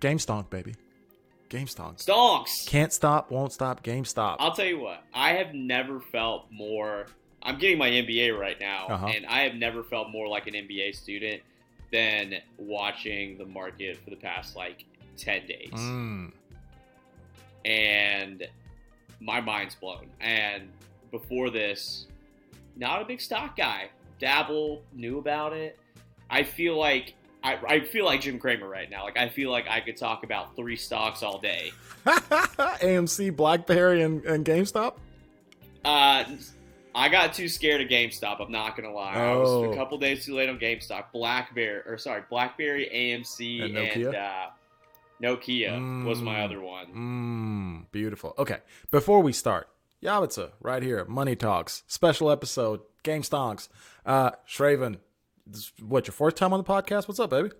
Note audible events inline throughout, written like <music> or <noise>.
Game stonk, baby. Game stonk. Stonks. Can't stop, won't stop. Game stop. I'll tell you what. I have never felt more. I'm getting my MBA right now, Uh-huh. and I have never felt more like an MBA student than watching the market for the past like ten days. Mm. and my mind's blown. And before this, not a big stock guy. Dabble, knew about it. I feel like I, I feel like Jim Cramer right now. Like I feel like I could talk about three stocks all day. <laughs> AMC, BlackBerry, and, and GameStop. Uh, I got too scared of GameStop. I'm not gonna lie. I was Oh. a couple days too late on GameStop. BlackBerry, or sorry, BlackBerry, AMC, And and, Nokia? uh, Nokia was my Mm. other one. Mmm, beautiful. Okay, before we start, Yabitsa, right here, Money Talks, special episode, Game Stonks. Uh, Shraven, this, what, your fourth time on the podcast? What's up, baby?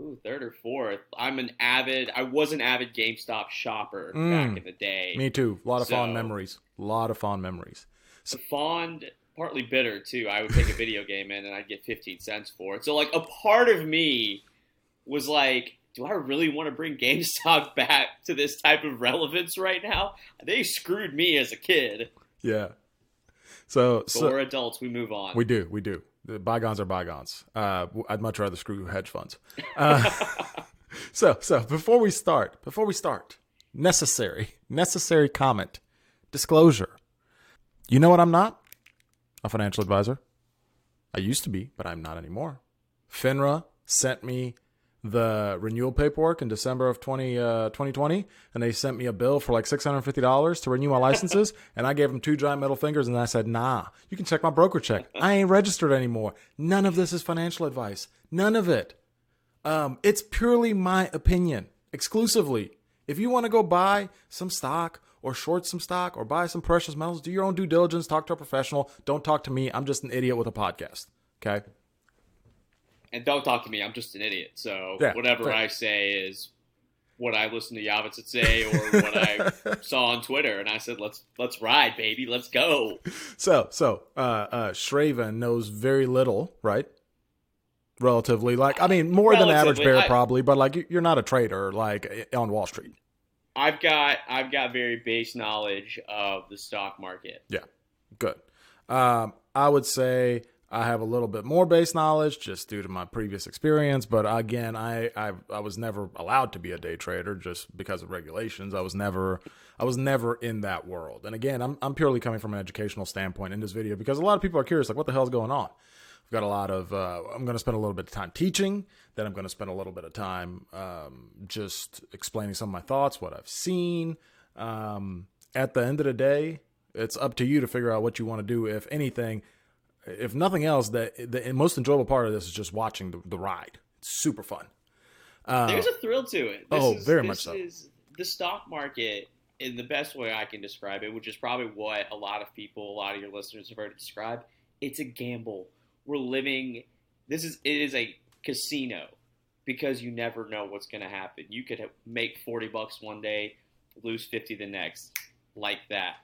Ooh, third or fourth. I'm an avid. I was an avid GameStop shopper Mm. back in the day. Me too. A lot of fond memories. A lot of fond memories. So Fond, partly bitter too. I would take a video <laughs> game in and I'd get 15 cents for it. So like a part of me was like, do I really want to bring <laughs> GameStop back to this type of relevance right now? They screwed me as a kid. Yeah. So, But so we're adults. We move on. we do, we do. The bygones are bygones. Uh, I'd much rather screw hedge funds. Uh, <laughs> so, so before we start, before we start, necessary, necessary comment, disclosure. You know what? I'm not a financial advisor. I used to be, but I'm not anymore. FINRA sent me the renewal paperwork in December of 20, uh, 2020, and they sent me a bill for like $650 to renew my licenses. <laughs> and I gave them two giant middle fingers, and I said, nah, you can check my broker check. I ain't registered anymore. None of this is financial advice. None of it. Um, it's purely my opinion, exclusively. If you want to go buy some stock or short some stock or buy some precious metals, do your own due diligence, talk to a professional. Don't talk to me. I'm just an idiot with a podcast. Okay. And don't talk to me. I'm just an idiot. So Yeah, whatever fair. I say is what I listen to Yavitz say or what I <laughs> saw on Twitter. And I said, let's let's ride, baby. Let's go. So, so, uh, uh, Shraven knows very little, right? Relatively, like, I mean, more than average bear, I- probably, but like, you- you're not a trader, like, on Wall Street. I've got I've got very base knowledge of the stock market. Yeah, good. Um, I would say I have a little bit more base knowledge just due to my previous experience, but again, I, I I was never allowed to be a day trader just because of regulations. I was never I was never in that world. And again, I'm I'm purely coming from an educational standpoint in this video because a lot of people are curious, like, what the hell's going on? I've got a lot of. Uh, I'm going to spend a little bit of time teaching. Then I'm going to spend a little bit of time um, just explaining some of my thoughts, what I've seen. Um, at the end of the day, it's up to you to figure out what you want to do. If anything, if nothing else, the the most enjoyable part of this is just watching the, the ride. It's super fun. Uh, There's a thrill to it. This oh, is, very this much so. Is the stock market in the best way I can describe it, which is probably what a lot of people, a lot of your listeners have heard it described. It's a gamble. We're living. This is it is a casino because you never know what's going to happen. You could make forty bucks one day, lose fifty the next, like that.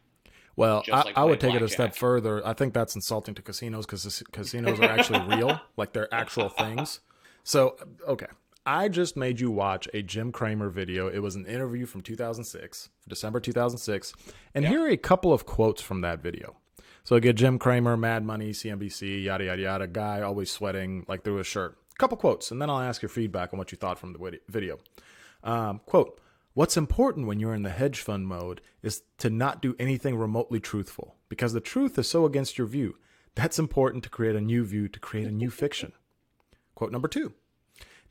Well, I, like I would take it a step further. I think that's insulting to casinos because casinos are actually real, <laughs> like they're actual things. So, okay. I just made you watch a Jim Cramer video. It was an interview from 2006, December 2006. And here are a couple of quotes from that video. So, again, Jim Cramer, Mad Money, CNBC, yada, yada, yada, guy always sweating like through his shirt. Couple quotes, and then I'll ask your feedback on what you thought from the video. Um, quote, What's important when you're in the hedge fund mode is to not do anything remotely truthful because the truth is so against your view. That's important to create a new view, to create a new fiction. Quote number two.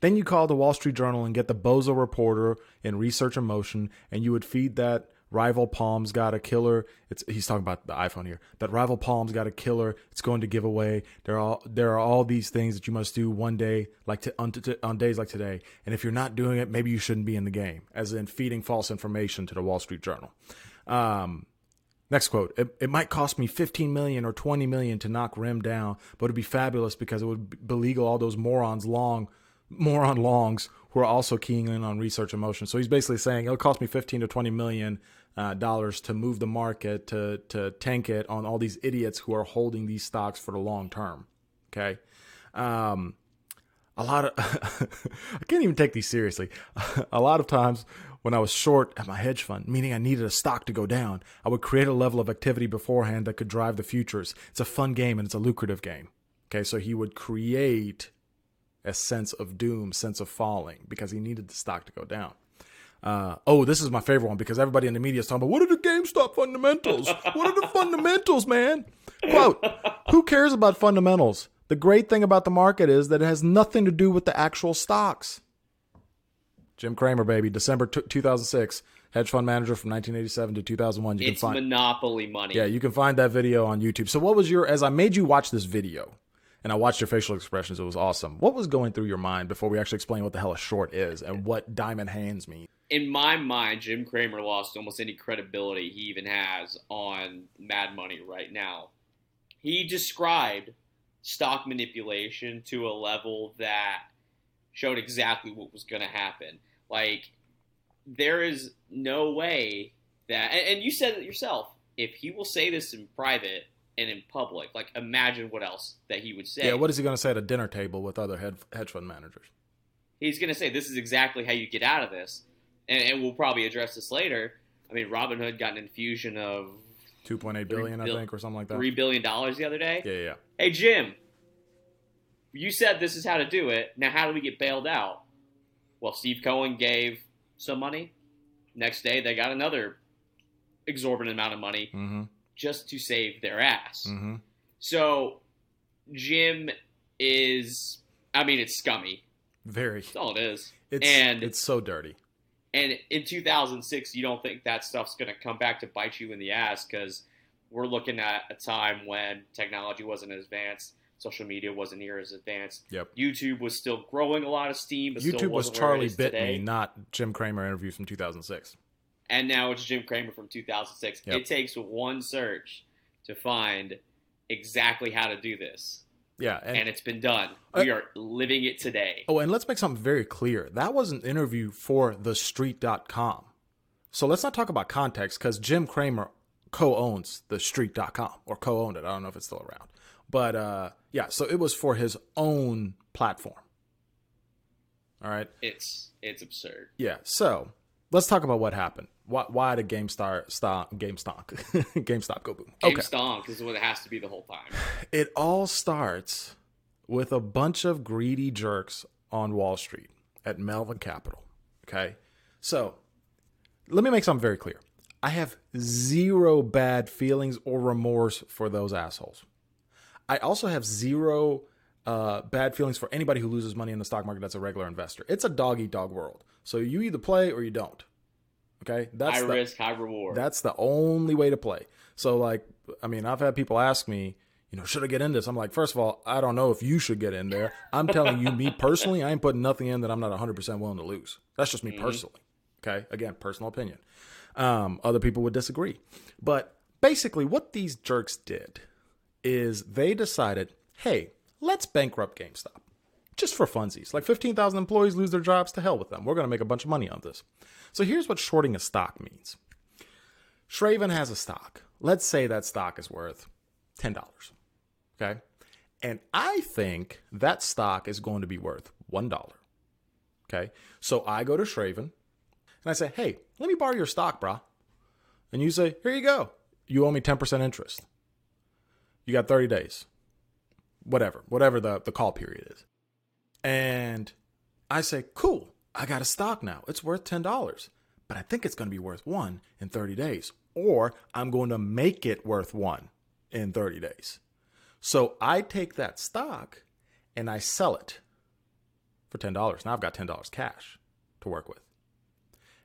Then you call the Wall Street Journal and get the bozo reporter in Research in Motion, and you would feed that rival Palms got a killer. It's he's talking about the iPhone here. That rival Palms got a killer. It's going to give away. There are all, there are all these things that you must do one day, like to, on, to, on days like today. And if you're not doing it, maybe you shouldn't be in the game. As in feeding false information to the Wall Street Journal. Um, Next quote. It, it might cost me 15 million or 20 million to knock RIM down, but it'd be fabulous because it would beleaguer all those morons long, moron longs who are also keying in on Research in Motion. So he's basically saying it'll cost me 15 to 20 million uh, dollars to move the market to to tank it on all these idiots who are holding these stocks for the long term. Okay. Um, a lot of <laughs> I can't even take these seriously. <laughs> a lot of times when I was short at my hedge fund, meaning I needed a stock to go down, I would create a level of activity beforehand that could drive the futures. It's a fun game and it's a lucrative game. Okay, so he would create a sense of doom, sense of falling, because he needed the stock to go down. Uh, oh, this is my favorite one because everybody in the media is talking about what are the GameStop fundamentals? what are the <laughs> fundamentals, man? Quote, who cares about fundamentals? The great thing about the market is that it has nothing to do with the actual stocks. Jim Cramer, baby, December t- 2006, hedge fund manager from 1987 to 2001. You it's can find monopoly money. Yeah, you can find that video on YouTube. So, what was your as I made you watch this video? and I watched your facial expressions. It was awesome. What was going through your mind before we actually explain what the hell a short is and what diamond hands mean? In my mind, Jim Cramer lost almost any credibility he even has on Mad Money right now. He described stock manipulation to a level that showed exactly what was going to happen. Like, there is no way that, and you said it yourself, if he will say this in private, and in public. Like, imagine what else that he would say. Yeah, what is he going to say at a dinner table with other hedge fund managers? He's going to say, "This is exactly how you get out of this," and, and we'll probably address this later. I mean, Robinhood got an infusion of two point eight billion, bil- I think, or something like that. Three billion dollars the other day. Yeah, yeah. Hey, Jim, you said this is how to do it. Now, how do we get bailed out? Well, Steve Cohen gave some money. Next day, they got another exorbitant amount of money. Mm-hmm just to save their ass. Mm-hmm. So Jim is, I mean, it's scummy. Very. That's all it is. It's, and it's so dirty. And in 2006, you don't think that stuff's going to come back to bite you in the ass because we're looking at a time when technology wasn't as advanced, social media wasn't near as advanced. Yep. YouTube was still growing a lot of steam. But YouTube was Charlie Bit today. Me, not Jim Cramer interviews from 2006 and now it's Jim Cramer from 2006. Yep. It takes one search to find exactly how to do this. Yeah, and, and it's been done. We uh, are living it today. Oh, and let's make something very clear. That was an interview for thestreet.com. So let's not talk about context because Jim Cramer co-owns thestreet.com or co-owned it. I don't know if it's still around. But uh, yeah, so it was for his own platform. All right. It's it's absurd. Yeah. So let's talk about what happened. Why, why did GameStar stop GameStop <laughs> GameStop go boom? Okay. GameStop is what it has to be the whole time. It all starts with a bunch of greedy jerks on Wall Street at Melvin Capital. Okay, so let me make something very clear. I have zero bad feelings or remorse for those assholes. I also have zero uh, bad feelings for anybody who loses money in the stock market that's a regular investor. It's a dog eat dog world. So you either play or you don't. Okay, that's high the, risk, high reward. That's the only way to play. So like, I mean, I've had people ask me, you know, should I get in this? I'm like, first of all, I don't know if you should get in there. I'm telling you, me <laughs> personally, I ain't putting nothing in that I'm not 100% willing to lose. That's just me mm-hmm. personally. Okay, again, personal opinion. Um, other people would disagree, but basically, what these jerks did is they decided, hey, let's bankrupt GameStop just for funsies. Like 15,000 employees lose their jobs, to hell with them. We're going to make a bunch of money on this. So here's what shorting a stock means Shraven has a stock. Let's say that stock is worth $10. Okay. And I think that stock is going to be worth $1. Okay. So I go to Shraven and I say, hey, let me borrow your stock, brah. And you say, here you go. You owe me 10% interest. You got 30 days. Whatever, whatever the, the call period is. And I say, cool, I got a stock now. It's worth $10, but I think it's going to be worth one in 30 days, or I'm going to make it worth one in 30 days. So I take that stock and I sell it for $10. Now I've got $10 cash to work with.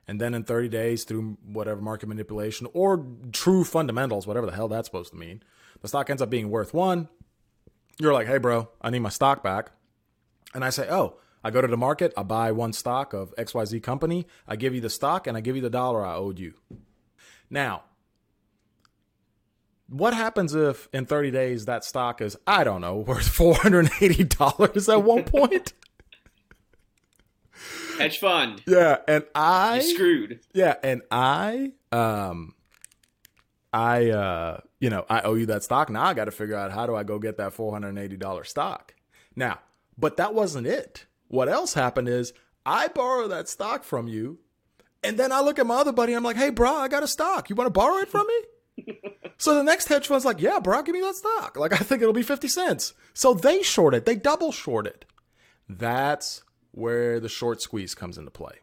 And then in 30 days, through whatever market manipulation or true fundamentals, whatever the hell that's supposed to mean, the stock ends up being worth one. You're like, hey, bro, I need my stock back. And I say, oh, I go to the market, I buy one stock of XYZ company, I give you the stock, and I give you the dollar I owed you. Now, what happens if in 30 days that stock is, I don't know, <laughs> worth $480 at one point? <laughs> Hedge fund. Yeah, and I You're screwed. Yeah, and I um I uh you know, I owe you that stock. Now I got to figure out how do I go get that $480 stock. Now, But that wasn't it. What else happened is I borrow that stock from you, and then I look at my other buddy. I'm like, "Hey, bro, I got a stock. You want to borrow it from me?" <laughs> so the next hedge fund's like, "Yeah, bro, give me that stock. Like, I think it'll be fifty cents." So they shorted. They double shorted. That's where the short squeeze comes into play,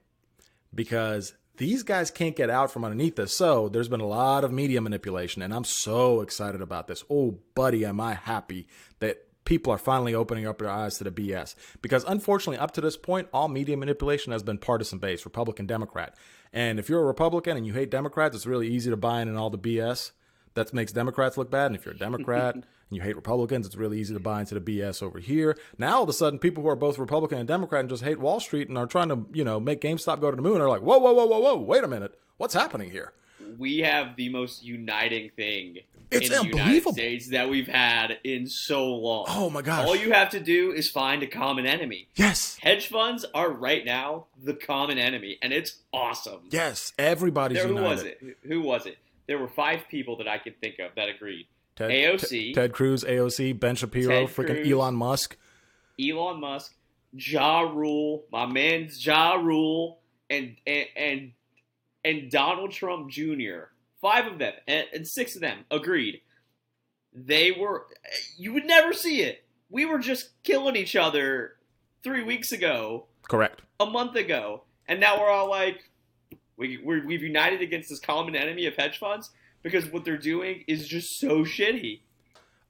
because these guys can't get out from underneath this. So there's been a lot of media manipulation, and I'm so excited about this. Oh, buddy, am I happy that people are finally opening up their eyes to the BS. Because unfortunately, up to this point, all media manipulation has been partisan based, Republican, Democrat. And if you're a Republican and you hate Democrats, it's really easy to buy in all the BS that makes Democrats look bad. And if you're a Democrat <laughs> and you hate Republicans, it's really easy to buy into the BS over here. Now all of a sudden, people who are both Republican and Democrat and just hate Wall Street and are trying to, you know, make GameStop go to the moon are like, whoa, whoa, whoa, whoa, whoa, wait a minute, what's happening here? We have the most uniting thing It's in the United. States that we've had in so long. Oh my gosh! All you have to do is find a common enemy. yes, Hedge funds are right now the common enemy, and it's awesome. yes, everybody's There, who united. was it? Who was it? There were five people that I could think of that agreed. Ted, AOC. Ted, Ted Cruz, AOC, Ben Shapiro, freaking. Elon Musk. Elon Musk, Ja Rule, my man's Ja Rule, and and and, and Donald Trump Jr. Five of them and, and six of them agreed. They were. You would never see it. We were just killing each other three weeks ago, Correct. a month ago, and now we're all like, we we're, we've united against this common enemy of hedge funds because what they're doing is just so shitty.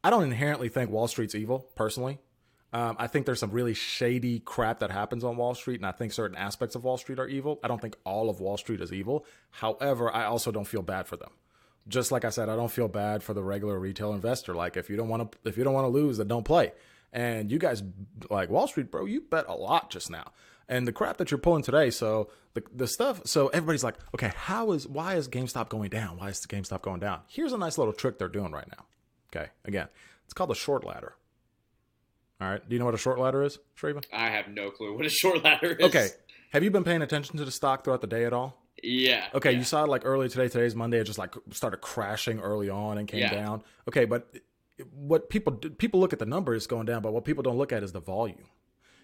I don't inherently think Wall Street's evil, personally. Um, I think there's some really shady crap that happens on Wall Street, and I think certain aspects of Wall Street are evil. I don't think all of Wall Street is evil. However, I also don't feel bad for them. Just like I said, I don't feel bad for the regular retail investor. Like if you don't want to, if you don't want to lose, then don't play. And you guys, like Wall Street, bro, you bet a lot just now. And the crap that you're pulling today, so the the stuff, so everybody's like, okay, how is why is GameStop going down? Why is the GameStop going down? Here's a nice little trick they're doing right now. Okay, again, it's called the short ladder. All right, do you know what a short ladder is, Shraven? I have no clue what a short ladder is. Okay, have you been paying attention to the stock throughout the day at all? Yeah. Okay, yeah. you saw it like earlier today. Today's Monday. It just like started crashing early on and came Yeah. down. Okay, but what people people look at the numbers going down, but what people don't look at is the volume.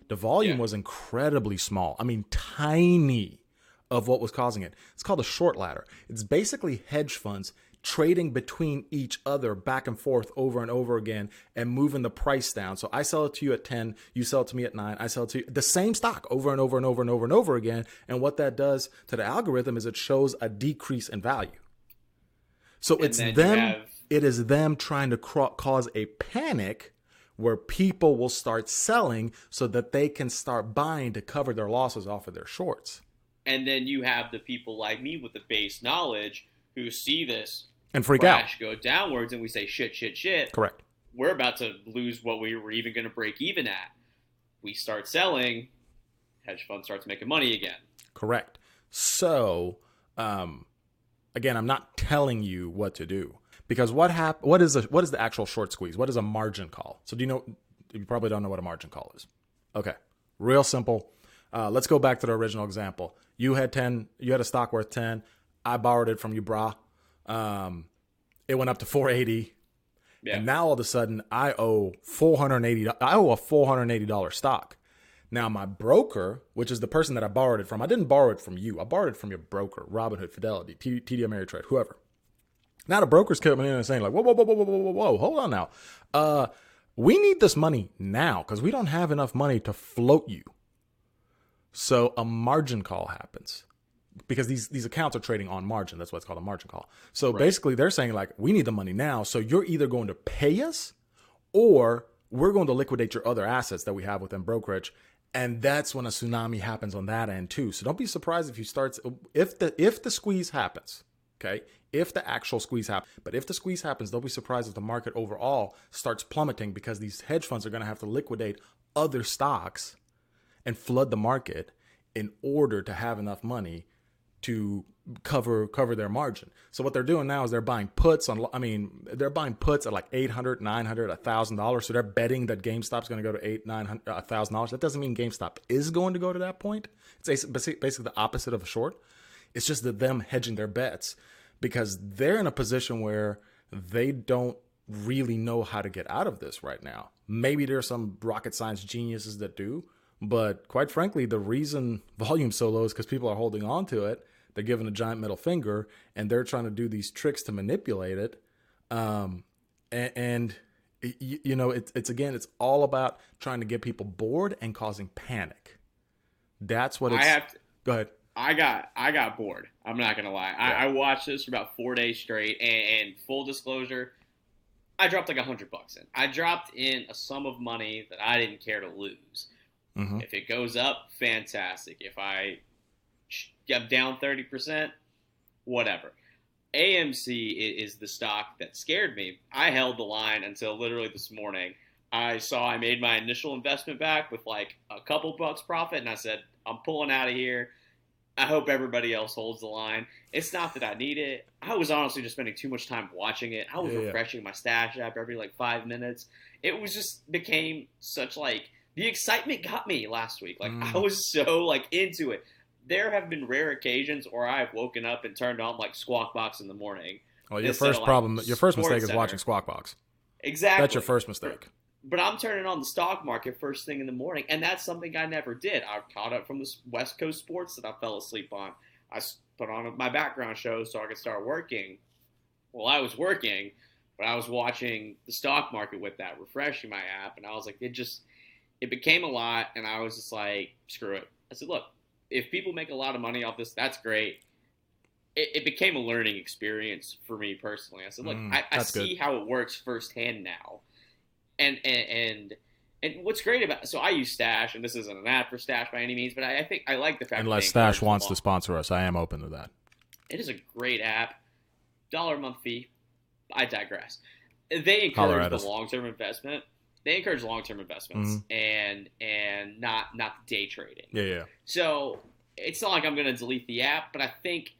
The volume Yeah. was incredibly small. I mean, tiny of what was causing it. It's called a short ladder. It's basically hedge funds trading between each other back and forth over and over again and moving the price down. So I sell it to you at 10, you sell it to me at 9, I sell it to you the same stock over and over and over and over and over again. And what that does to the algorithm is it shows a decrease in value. So it's then them have- it is them trying to cra- cause a panic where people will start selling so that they can start buying to cover their losses off of their shorts And then you have the people like me with the base knowledge who see this and freak out. go downwards and we say shit, shit, shit. Correct. We're about to lose what we were even going to break even at. We start selling, hedge fund starts making money again. Correct. So, um, again, I'm not telling you what to do because what hap- What is a what is the actual short squeeze? What is a margin call? So, do you know? You probably don't know what a margin call is. Okay, real simple. Uh, let's go back to the original example. You had ten. You had a stock worth ten. I borrowed it from you, brah. Um, it went up to 480. Yeah. And now all of a sudden I owe 480 I owe a $480 stock. Now my broker, which is the person that I borrowed it from, I didn't borrow it from you. I borrowed it from your broker, Robinhood, Fidelity, TD Ameritrade, whoever. Now the broker's coming in and saying like, whoa, whoa, whoa, whoa, whoa, whoa, whoa, hold on now. Uh, we need this money now because we don't have enough money to float you. So a margin call happens because these these accounts are trading on margin. That's why it's called a margin call. So basically, they're saying like, we need the money now. So you're either going to pay us, or we're going to liquidate your other assets that we have within brokerage. And that's when a tsunami happens on that end too. So don't be surprised if you start if the if the squeeze happens. Okay, if the actual squeeze happens, but if the squeeze happens, don't be surprised if the market overall starts plummeting because these hedge funds are going to have to liquidate other stocks and flood the market in order to have enough money to cover cover their margin. So what they're doing now is they're buying puts on I mean they're buying puts at like 800, 900, 1000 dollars. So they're betting that GameStop's going to go to 8, 900, 1000 dollars. That doesn't mean GameStop is going to go to that point. It's basically the opposite of a short. It's just that them hedging their bets because they're in a position where they don't really know how to get out of this right now Maybe there's some rocket science geniuses that do, but quite frankly, the reason volume's so low is because people are holding on to it. They're given a giant middle finger, and they're trying to do these tricks to manipulate it. Um, and, and you, you know, it's it's again, it's all about trying to get people bored and causing panic. That's what it's. I have to, go ahead. I got I got bored. I'm not gonna lie. I, I watched this for about four days straight, and, and full disclosure, I dropped like a hundred bucks in. I dropped in a sum of money that I didn't care to lose. Mhm. If it goes up, fantastic. If I get down thirty percent, whatever. AMC is the stock that scared me. I held the line until literally this morning. I saw I made my initial investment back with like a couple bucks profit, and I said, I'm pulling out of here. I hope everybody else holds the line. It's not that I need it. I was honestly just spending too much time watching it. I was Yeah, yeah. refreshing my Stash app every like five minutes. It was just became such like the excitement got me last week. Like Mm. I was so like into it. There have been rare occasions where I've woken up and turned on like Squawk Box in the morning. Well, your Instead of, first like, problem, your first mistake is watching Center. Squawk Box. Exactly. That's your first mistake. But I'm turning on the stock market first thing in the morning, and that's something I never did. I caught up from the West Coast sports that I fell asleep on. I put on my background show so I could start working. Well, I was working, but I was watching the stock market with that, refreshing my app, and I was like, it just, it became a lot, and I was just like, screw it. I said, look, if people make a lot of money off this, that's great. It, it became a learning experience for me personally. I said, look, Mm, I, I see good. how it works firsthand now, and and and. And what's great about so I use Stash, and this isn't an ad for Stash by any means, but I, I think I like the fact. Unless Stash wants to sponsor us, I am open to that. it is a great app. Dollar a month fee. I digress. They encourage at the long term investment. They encourage long term investments Mm-hmm. and and not not day trading. Yeah, yeah. So it's not like I'm going to delete the app, but I think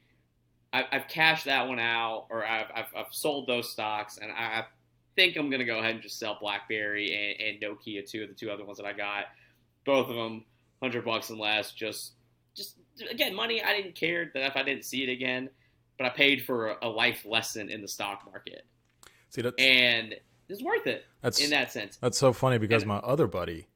I, I've cashed that one out, or I've, I've, I've sold those stocks, and I, I think I'm going to go ahead and just sell BlackBerry and, and Nokia too, the two other ones that I got. Both of them, hundred bucks and less. Just, just again, money. I didn't care that if I didn't see it again, but I paid for a, a life lesson in the stock market, See, that's and it's worth it that's in that sense. that's so funny because And- my other buddy.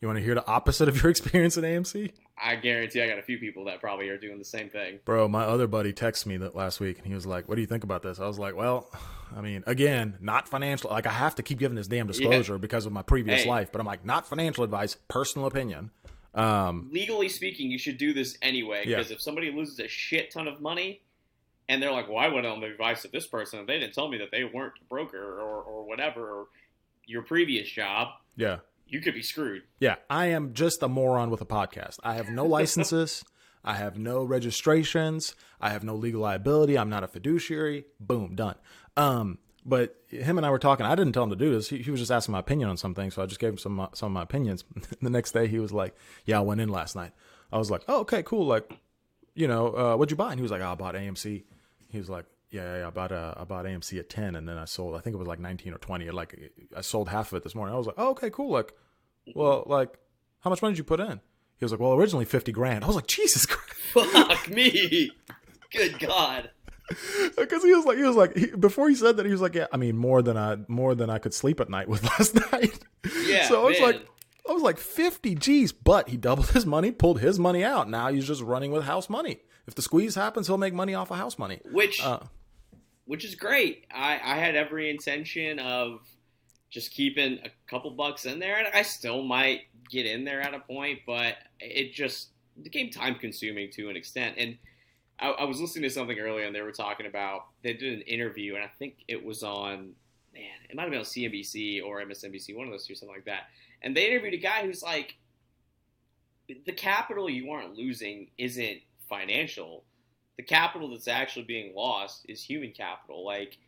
You want to hear the opposite of your <laughs> experience at AMC? I guarantee I got a few people that probably are doing the same thing. Bro, my other buddy texted me that last week and he was like, What do you think about this? I was like, Well, I mean, again, not financial. Like, I have to keep giving this damn disclosure because of my previous Hey. life, but I'm like, Not financial advice, personal opinion. Um, legally speaking, you should do this anyway. Yeah. Because if somebody loses a shit ton of money, and they're like, "Well, I went on the advice of this person, and they didn't tell me that they weren't a broker or, or whatever, or your previous job," yeah. you could be screwed. Yeah. I am just a moron with a podcast. I have no licenses. <laughs> I have no registrations. I have no legal liability. I'm not a fiduciary. Boom, done. Um, but him and I were talking. I didn't tell him to do this. He, he was just asking my opinion on something, so I just gave him some some of my opinions. <laughs> the next day, he was like, "Yeah, I went in last night." I was like, "Oh, okay, cool. Like, you know, uh, what'd you buy?" And he was like, oh, "I bought AMC." He was like, "Yeah, yeah, yeah I bought uh, I bought AMC at ten, and then I sold. I think it was like nineteen or twenty. Like, I sold half of it this morning." I was like, "Oh, okay, cool. Like, well, like, how much money did you put in?" He was like, "Well, originally fifty grand." I was like, "Jesus Christ." <laughs> Fuck me. Good God. because he was like he was like he, before he said that he was like yeah i mean more than i more than i could sleep at night with <laughs> last night Yeah, so i was man. like i was like 50 g's but he doubled his money pulled his money out now he's just running with house money if the squeeze happens he'll make money off of house money Which, uh, which is great. I, I had every intention of just keeping a couple bucks in there, and I still might get in there at a point, but it just became time consuming to an extent. And I, I was listening to something earlier, and they were talking about they did an interview, and I think it was on man, it might have been on CNBC or MSNBC, one of those two, something like that. And they interviewed a guy who's like, the capital you aren't losing isn't financial. The capital that's actually being lost is human capital. Like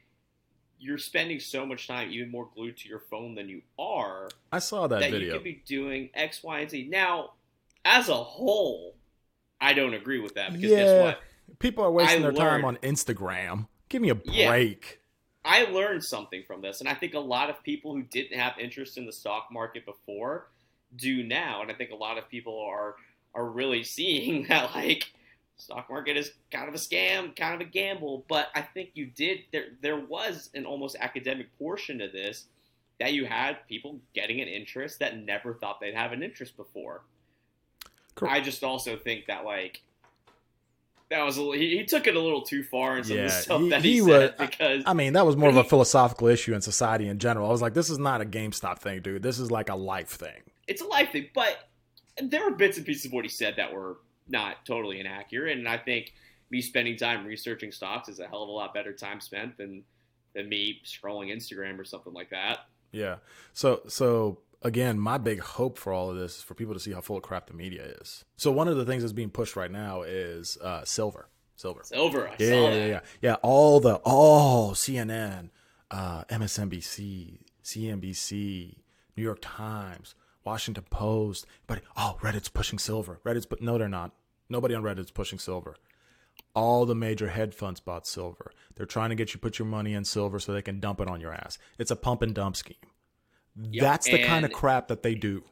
you're spending so much time even more glued to your phone than you are i saw that, that you could be doing X, Y, and Z. Now, as a whole, I don't agree with that because Yeah. guess what? people are wasting I their time on instagram give me a break I learned something from this, and I think a lot of people who didn't have interest in the stock market before do now, and I think a lot of people are are really seeing <laughs> that like stock market is kind of a scam, kind of a gamble. But I think you did there there was an almost academic portion to this that you had people getting an interest that never thought they'd have an interest before. Correct. I just also think that like that was a, he, he took it a little too far in some of Yeah, the stuff he- that he, he said was- because I mean, that was more of a philosophical issue in society in general. I was like, this is not a GameStop thing, dude. This is like a life thing. it's a life thing. But there were bits and pieces of what he said that were not totally inaccurate, and I think me spending time researching stocks is a hell of a lot better time spent than than me scrolling Instagram or something like that. Yeah. So so again, my big hope for all of this is for people to see how full of crap the media is. So one of the things that's being pushed right now is uh, silver. Silver. Over. I yeah, yeah, yeah. Yeah, all the all CNN, uh, MSNBC, CNBC, New York Times, Washington Post, but oh, Reddit's pushing silver. Reddit's but no, they're not. Nobody on Reddit's pushing silver. All the major hedge funds bought silver. They're trying to get you put your money in silver so they can dump it on your ass. It's a pump and dump scheme. That's the kind of crap that they do.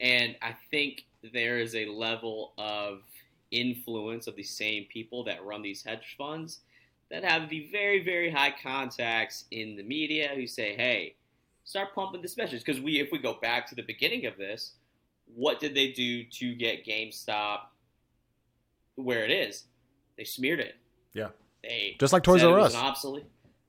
And I think there is a level of influence of the same people that run these hedge funds that have the very, very high contacts in the media who say, hey, start pumping this message. Because we, if we go back to the beginning of this, what did they do to get GameStop where it is? They smeared it. Yeah. They Just like Toys R Us. obsolete.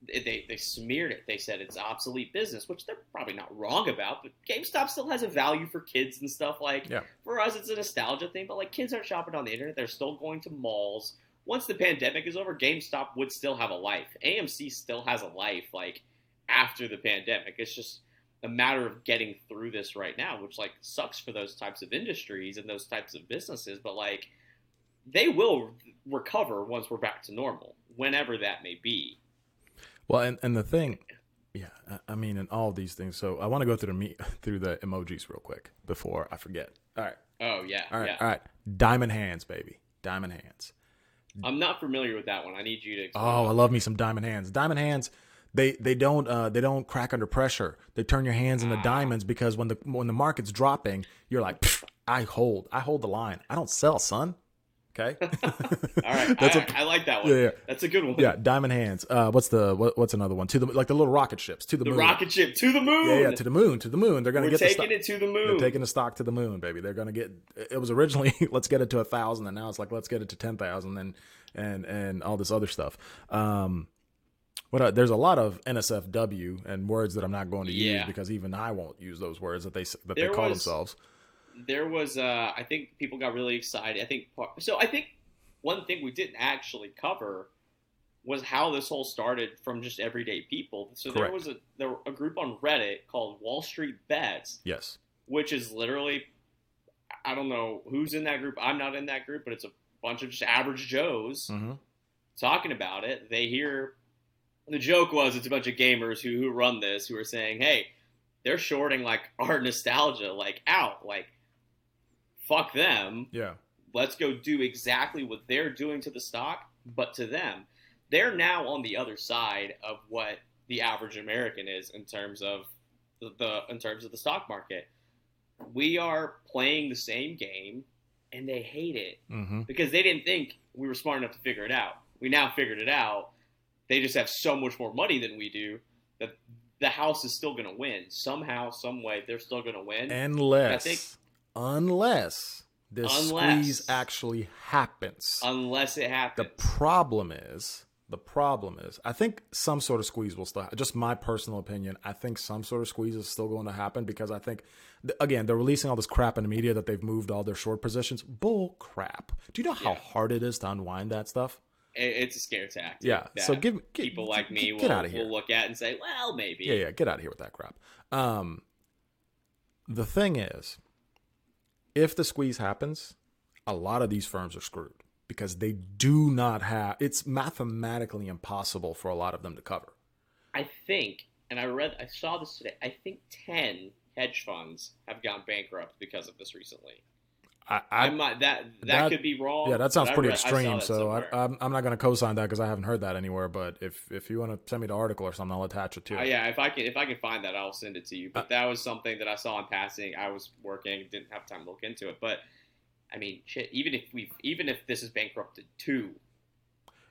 They, they smeared it. They said it's obsolete business, which they're probably not wrong about. But GameStop still has a value for kids and stuff. Like Yeah. for us, it's a nostalgia thing. But like kids aren't shopping on the internet; they're still going to malls. Once the pandemic is over, GameStop would still have a life. AMC still has a life. Like after the pandemic, it's just a matter of getting through this right now, which like sucks for those types of industries and those types of businesses. But like they will recover once we're back to normal, whenever that may be. Well, and, and the thing, yeah, I- mean, in all these things. So I want to go through the me <laughs> through the emojis real quick before I forget. All right, Oh yeah, all right, yeah. all right. Diamond hands, baby, diamond hands. I'm not familiar with that one. I need you to. Explain Oh, I love me some diamond hands. Diamond hands. They they don't uh, they don't crack under pressure. They turn your hands into diamonds because when the when the market's dropping, you're like, I hold, I hold the line. I don't sell, son. Okay. <laughs> All right, <laughs> That's I, a- I like that one. Yeah, yeah. That's a good one. yeah, diamond hands. Uh, what's the what, what's another one? To the like the little rocket ships to the, The moon. rocket ship to the moon. Yeah, yeah, to the moon, to the moon. They're gonna We're get the taking it to the moon. They're taking the stock to the moon, baby. They're gonna get. It was originally <laughs> let's get it to a thousand, and now it's like let's get it to ten thousand, and and and all this other stuff. Um, what uh, there's a lot of NSFW and words that I'm not going to use because even I won't use those words that they that There they call was- themselves. There was uh I think people got really excited. I think part, so I think one thing we didn't actually cover was how this whole started from just everyday people. So there was a there a group on Reddit called Wall Street Bets, Yes. which is literally I don't know who's in that group. I'm not in that group, but it's a bunch of just average Joes hmm talking about it. They hear the joke was it's a bunch of gamers who who run this who are saying, "Hey, they're shorting like our nostalgia like out, like fuck them. Yeah. Let's go do exactly what they're doing to the stock, but to them. They're now on the other side of what the average American is in terms of the, the in terms of the stock market. We are playing the same game and they hate it hmm because they didn't think we were smart enough to figure it out. We now figured it out. They just have so much more money than we do that the house is still going to win somehow, some way. They're still going to win. Unless, think- unless this Unless- squeeze actually happens. unless it happens. The problem is, the problem is, I think some sort of squeeze will still. Just my personal opinion. I think some sort of squeeze is still going to happen because I think, again, they're releasing all this crap in the media that they've moved all their short positions. Bull crap. Do you know how Yeah. hard it is to unwind that stuff? It's a scare tactic. Yeah. So give get, people like me get, will, get out of here. will look at and say, well, maybe. Yeah, yeah, get out of here with that crap. Um, the thing is, if the squeeze happens, a lot of these firms are screwed because they do not have. It's mathematically impossible for a lot of them to cover. I think, and I read, I saw this today. I think ten hedge funds have gone bankrupt because of this recently. I, I, I might that, that that- could be wrong. yeah, that sounds pretty read- extreme. that So I, somewhere. I'm, I'm not going to co-sign that because I haven't heard that anywhere. But if if you want to send me the article or something, I'll attach it to Uh, yeah, if I can if I can find that, I'll send it to you. Uh, But that was something that I saw in passing. I was working, didn't have time to look into it. But I mean, shit. Even if we, even if this is bankrupted too,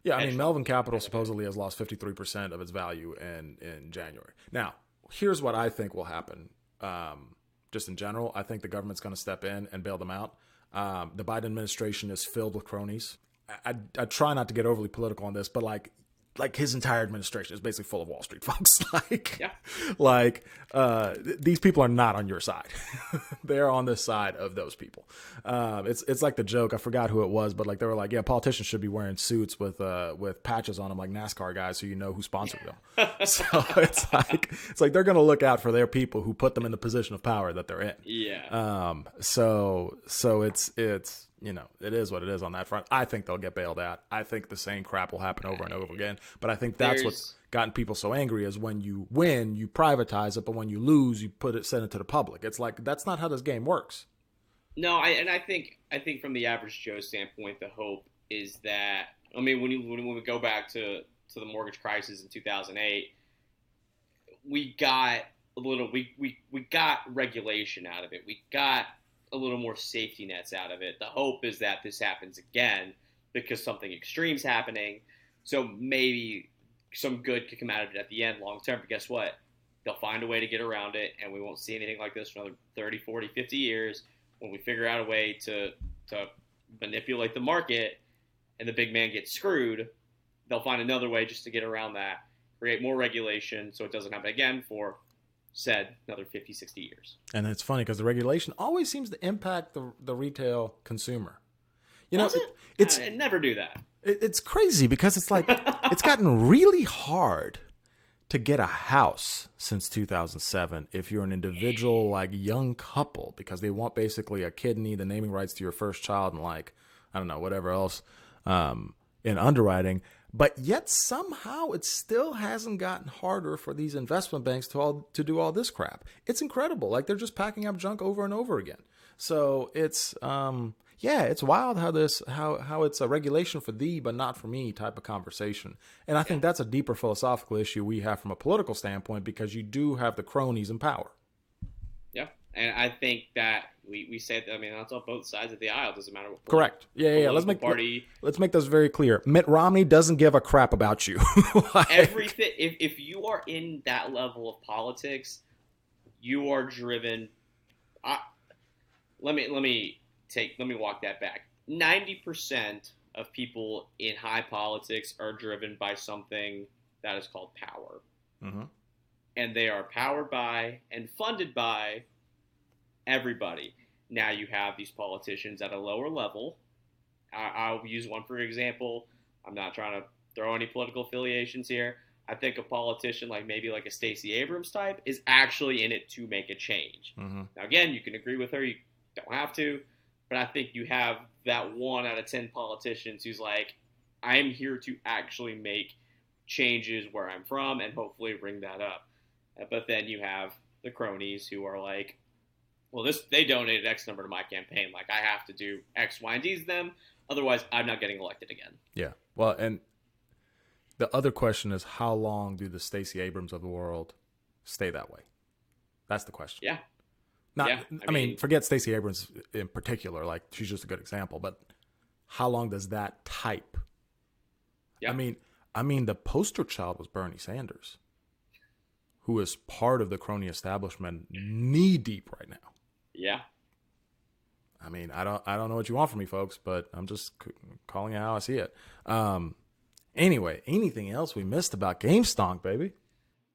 Yeah, I mean. Melvin Capital supposedly has lost 53% of its value in, in January. Now, here's what I think will happen. Um, just in general, I think the government's going to step in and bail them out. Um, the Biden administration is filled with cronies. I, I, I try not to get overly political on this, but like like his entire administration is basically full of Wall Street <laughs> folks. like, Yeah. like uh, th- these people are not on your side. <laughs> They're on the side of those people. Um, it's it's like the joke. I forgot who it was, but like they were like, yeah, politicians should be wearing suits with uh, with patches on them, like NASCAR guys, so you know who sponsored them. <laughs> so it's like it's like they're gonna look out for their people who put them in the position of power that they're in. Yeah. Um, so so it's it's you know it is what it is on that front. I think they'll get bailed out. I think the same crap will happen over and over again. But I think that's what's gotten people so angry is when you win, you privatize it, but when you lose, you put it send it to the public. It's like that's not how this game works. No, I and I think I think from the average Joe standpoint, the hope is that I mean when you when we go back to to the mortgage crisis in 2008, we got a little we we we got regulation out of it. We got a little more safety nets out of it. The hope is that this happens again because something extreme's happening. So maybe some good could come out of it at the end long term. But guess what? They'll find a way to get around it, and we won't see anything like this for another 30, 40, 50 years when we figure out a way to to manipulate the market and the big man gets screwed, they'll find another way just to get around that, create more regulation so it doesn't happen again for said another 50, 60 years. And it's funny because the regulation always seems to impact the the retail consumer. You know, Does it? it- it's I never do that. It- It's crazy because it's like <laughs> it's gotten really hard to get a house since 2007 if you're an individual like young couple because they want basically a kidney, the naming rights to your first child, and like I don't know whatever else um, in underwriting. But yet somehow it still hasn't gotten harder for these investment banks to all to do all this crap. It's incredible. Like they're just packing up junk over and over again. So it's um yeah, it's wild how this how how it's a regulation for thee but not for me type of conversation. And I think that's a deeper philosophical issue we have from a political standpoint because you do have the cronies in power. And I think that we, we say, I mean, that's on both sides of the aisle. Doesn't matter what Correct. Yeah, yeah. yeah. Let's make party. let's make this very clear. Mitt Romney doesn't give a crap about you. <laughs> Like- everything if, if you are in that level of politics you are driven I, let me let me take let me walk that back 90% of people in high politics are driven by something that is called power Mhm. and they are powered by and funded by everybody now you have these politicians at a lower level I, i'll use one for example i'm not trying to throw any political affiliations here I think a politician like maybe like a Stacey Abrams type is actually in it to make a change. Mhm. Now again, you can agree with her, you don't have to, but I think you have that one out of ten politicians who's like, I am here to actually make changes where I'm from and hopefully bring that up. But then you have the cronies who are like, well, this they donated X number to my campaign, like I have to do X, Y, and to them, otherwise I'm not getting elected again. Yeah. Well, and the other question is how long do the Stacey Abrams of the world stay that way? That's the question. Yeah. Not, Yeah, I, I mean, mean- forget Stacey Abrams in particular. Like she's just a good example, but how long does that type? Yeah. I mean, I mean, the poster child was Bernie Sanders, who is part of the crony establishment, knee deep right now. Yeah. I mean, I don't, I don't know what you want from me, folks, but I'm just c- calling it how I see it. Um, anyway, anything else we missed about GameStonk, baby?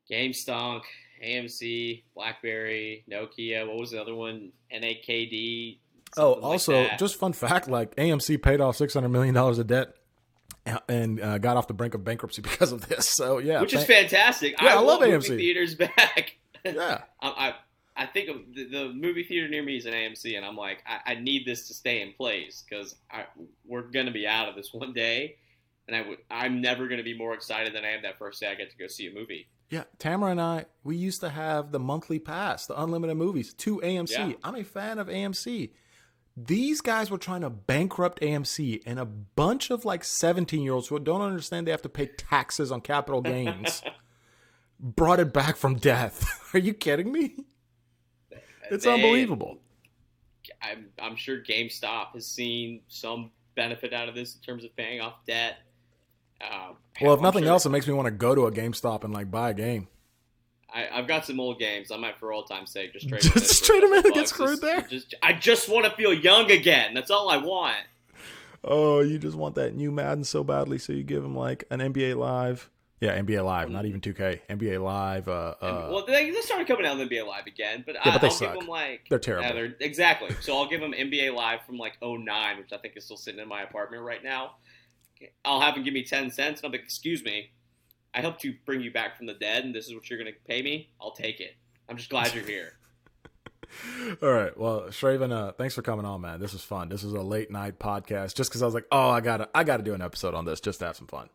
GameStonk, AMC, BlackBerry, Nokia. What was the other one? NAKD. Oh, something like also, just fun fact: like AMC paid off six hundred million dollars of debt and- uh, got off the brink of bankruptcy <laughs> because of this. So yeah, which is fantastic. Yeah, I love want AMC. Theaters <laughs> back. yeah, <laughs> I, I I think of the, the movie theater near me is an AMC, and I'm like, I, I need this to stay in place because we're gonna be out of this one day, and I would I'm never gonna be more excited than I am that first day I get to go see a movie. yeah. Tamara and I, we used to have the monthly pass, the unlimited movies to AMC. Yeah. I'm a fan of AMC. These guys were trying to bankrupt AMC, and a bunch of like 17 year olds who don't understand they have to pay taxes on capital gains <laughs> brought it back from death. <laughs> Are you kidding me? It's They- unbelievable. I'm, I'm sure GameStop has seen some benefit out of this in terms of paying off debt. Um, Well, if I'm nothing sure- else, it makes me want to go to a GameStop and like buy a game. I, I've got some old games. I might, for old time's sake, just trade. Just <laughs> them in for a trade 'em in and get screwed Just- there? Just, I just want to feel young again. That's all I want. Oh, you just want that new Madden so badly, so you give him like an NBA Live. Yeah, NBA Live, not even 2K. NBA Live. Uh, uh, well, they, they started coming out on NBA Live again, but, Yeah, I, but they I'll suck. give them like They're terrible. Yeah, they're, exactly. So I'll give them NBA Live from like 09, which I think is still sitting in my apartment right now. I'll have them give me 10 cents, and I'll be like, excuse me, I helped you bring you back from the dead, and this is what you're going to pay me? I'll take it. I'm just glad you're here. <laughs> All right. Well, Shravan, uh, thanks for coming on, man. This was fun. This was a late night podcast, just because I was like, oh, I gotta, I gotta do an episode on this, just to have some fun.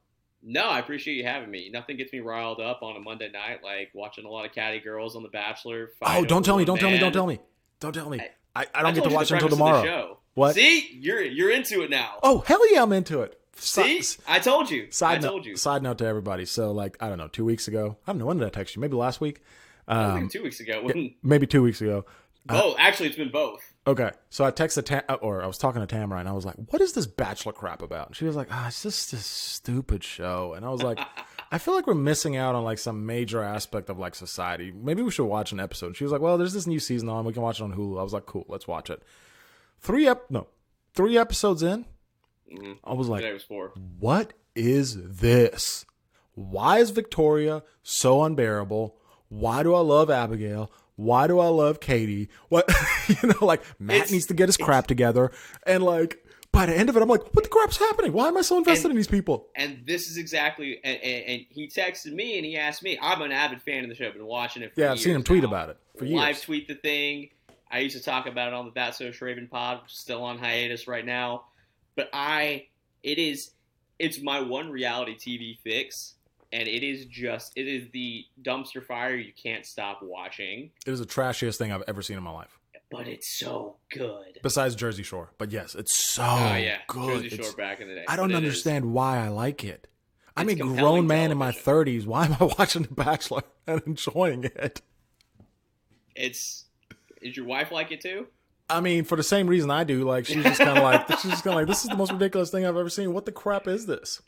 No, I appreciate you having me. Nothing gets me riled up on a Monday night like watching a lot of catty girls on The Bachelor. Oh, don't tell me, don't tell me, don't tell me, don't tell me. I- I, I don't get to watch until premise of the tomorrow. show. What? See, you're you're into it now. Oh, hell yeah, I'm into it. See, I told you. Side I note, told you. Side note to everybody. So, like, I don't know, two weeks ago. I don't know when did I text you? Maybe last week. I Um, two weeks ago. When, <laughs> maybe two weeks ago. both. Actually, it's been both. Okay, so I texted Tam, uh, or I was talking to Tamara, and I was like, "What is this Bachelor crap about?" And she was like, "Ah, it's just this stupid show." And I was like, <laughs> "I feel like we're missing out on like some major aspect of like society. Maybe we should watch an episode." And she was like, "Well, there's this new season on. We can watch it on Hulu." I was like, "Cool, let's watch it." Three ep, no, three episodes in, Mhm. I was like, Today was four. what is this? Why is Victoria so unbearable? Why do I love Abigail? Why do I love Katie? What <laughs> you know, like Matt It's- needs to get his crap together. And like by the end of it, I'm like, what the crap's happening? Why am I so invested And- in these people? And this is exactly. And, and, and he texted me and he asked me. I'm an avid fan of the show. I've Been watching it. for Yeah, I've seen him tweet about it for years. Live tweet the thing. I used to talk about it on the Bat So Raven pod, which is still on hiatus right now. But I, it is, it's my one reality TV fix, and it is just, it is the dumpster fire you can't stop watching. It is the trashiest thing I've ever seen in my life. But it's so good. Besides Jersey Shore. But yes, it's so oh yeah, good. Jersey It's- Shore back in the day. I don't But it is- understand why I like it. I'm a grown man in my 30s. Why am I <laughs> watching The Bachelor and enjoying it? It's. Is your wife like it too? I mean, for the same reason I do. Like, she's just kind of like, she's just kind of like, this is the most ridiculous thing I've ever seen. What the crap is this?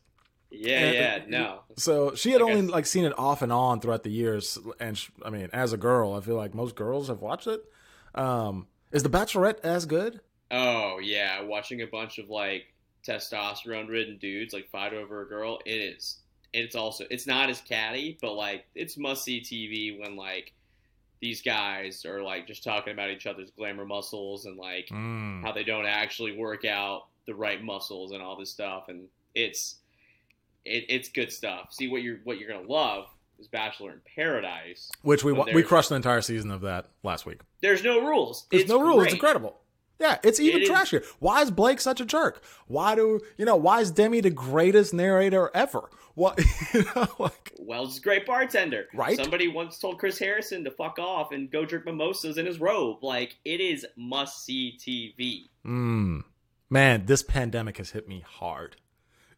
Yeah, And- yeah, no. So she had Like only s- like seen it off and on throughout the years, and sh I mean, as a girl, I feel like most girls have watched it. Um, is The Bachelorette as good? Oh yeah, watching a bunch of like testosterone-ridden dudes like fight over a girl. It is. It's also. It's not as catty, but like it's must-see TV when like these guys are like just talking about each other's glamour muscles and like Mm. how they don't actually work out the right muscles and all this stuff, and it's it, it's good stuff. See what you're what you're gonna love is Bachelor in Paradise. Which we we crushed the entire season of that last week. There's no rules. There's It's no rules. It's incredible. Yeah, it's even It is- trashier. Why is Blake such a jerk? Why do you know? Why is Demi the greatest narrator ever? What <laughs> you know? Like, Wells is a great bartender. Right? Somebody once told Chris Harrison to fuck off and go drink mimosas in his robe. Like it is must see TV. mm, man, this pandemic has hit me hard.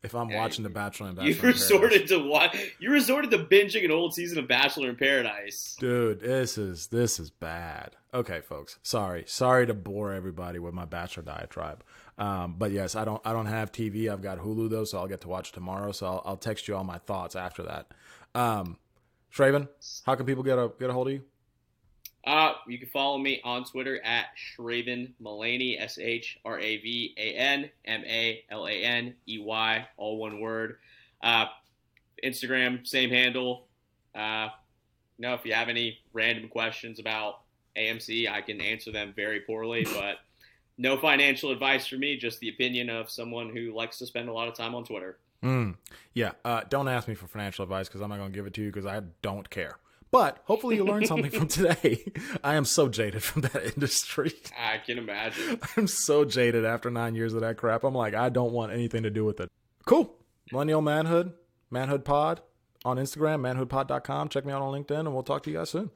If I'm Yeah, watching The Bachelor and You Bachelor, in Paradise. resorted to what? You resorted to binging an old season of Bachelor in Paradise. Dude, this is this is bad. Okay, folks. Sorry. Sorry to bore everybody with my bachelor diatribe. Um, but yes, I don't I don't have TV. I've got Hulu though, so I'll get to watch tomorrow. So I'll, I'll text you all my thoughts after that. Um, Shravan, how can people get a get a hold of you? Uh, you can follow me on Twitter at Shravan Malaney, S H R A V A N M A L A N E Y, all one word. Uh, Instagram, same handle. Uh, you know, if you have any random questions about AMC, I can answer them very poorly, <laughs> but no financial advice for me, just the opinion of someone who likes to spend a lot of time on Twitter. Mm, yeah. Uh, don't ask me for financial advice because I'm not going to give it to you because I don't care. But hopefully you learned something from today. I am so jaded from that industry. <laughs> I can imagine. I'm so jaded after nine years of that crap. I'm like, I don't want anything to do with it. Cool. Millennial Manhood, Manhood Pod on Instagram, manhoodpod.com. Check me out on LinkedIn, and we'll talk to you guys soon.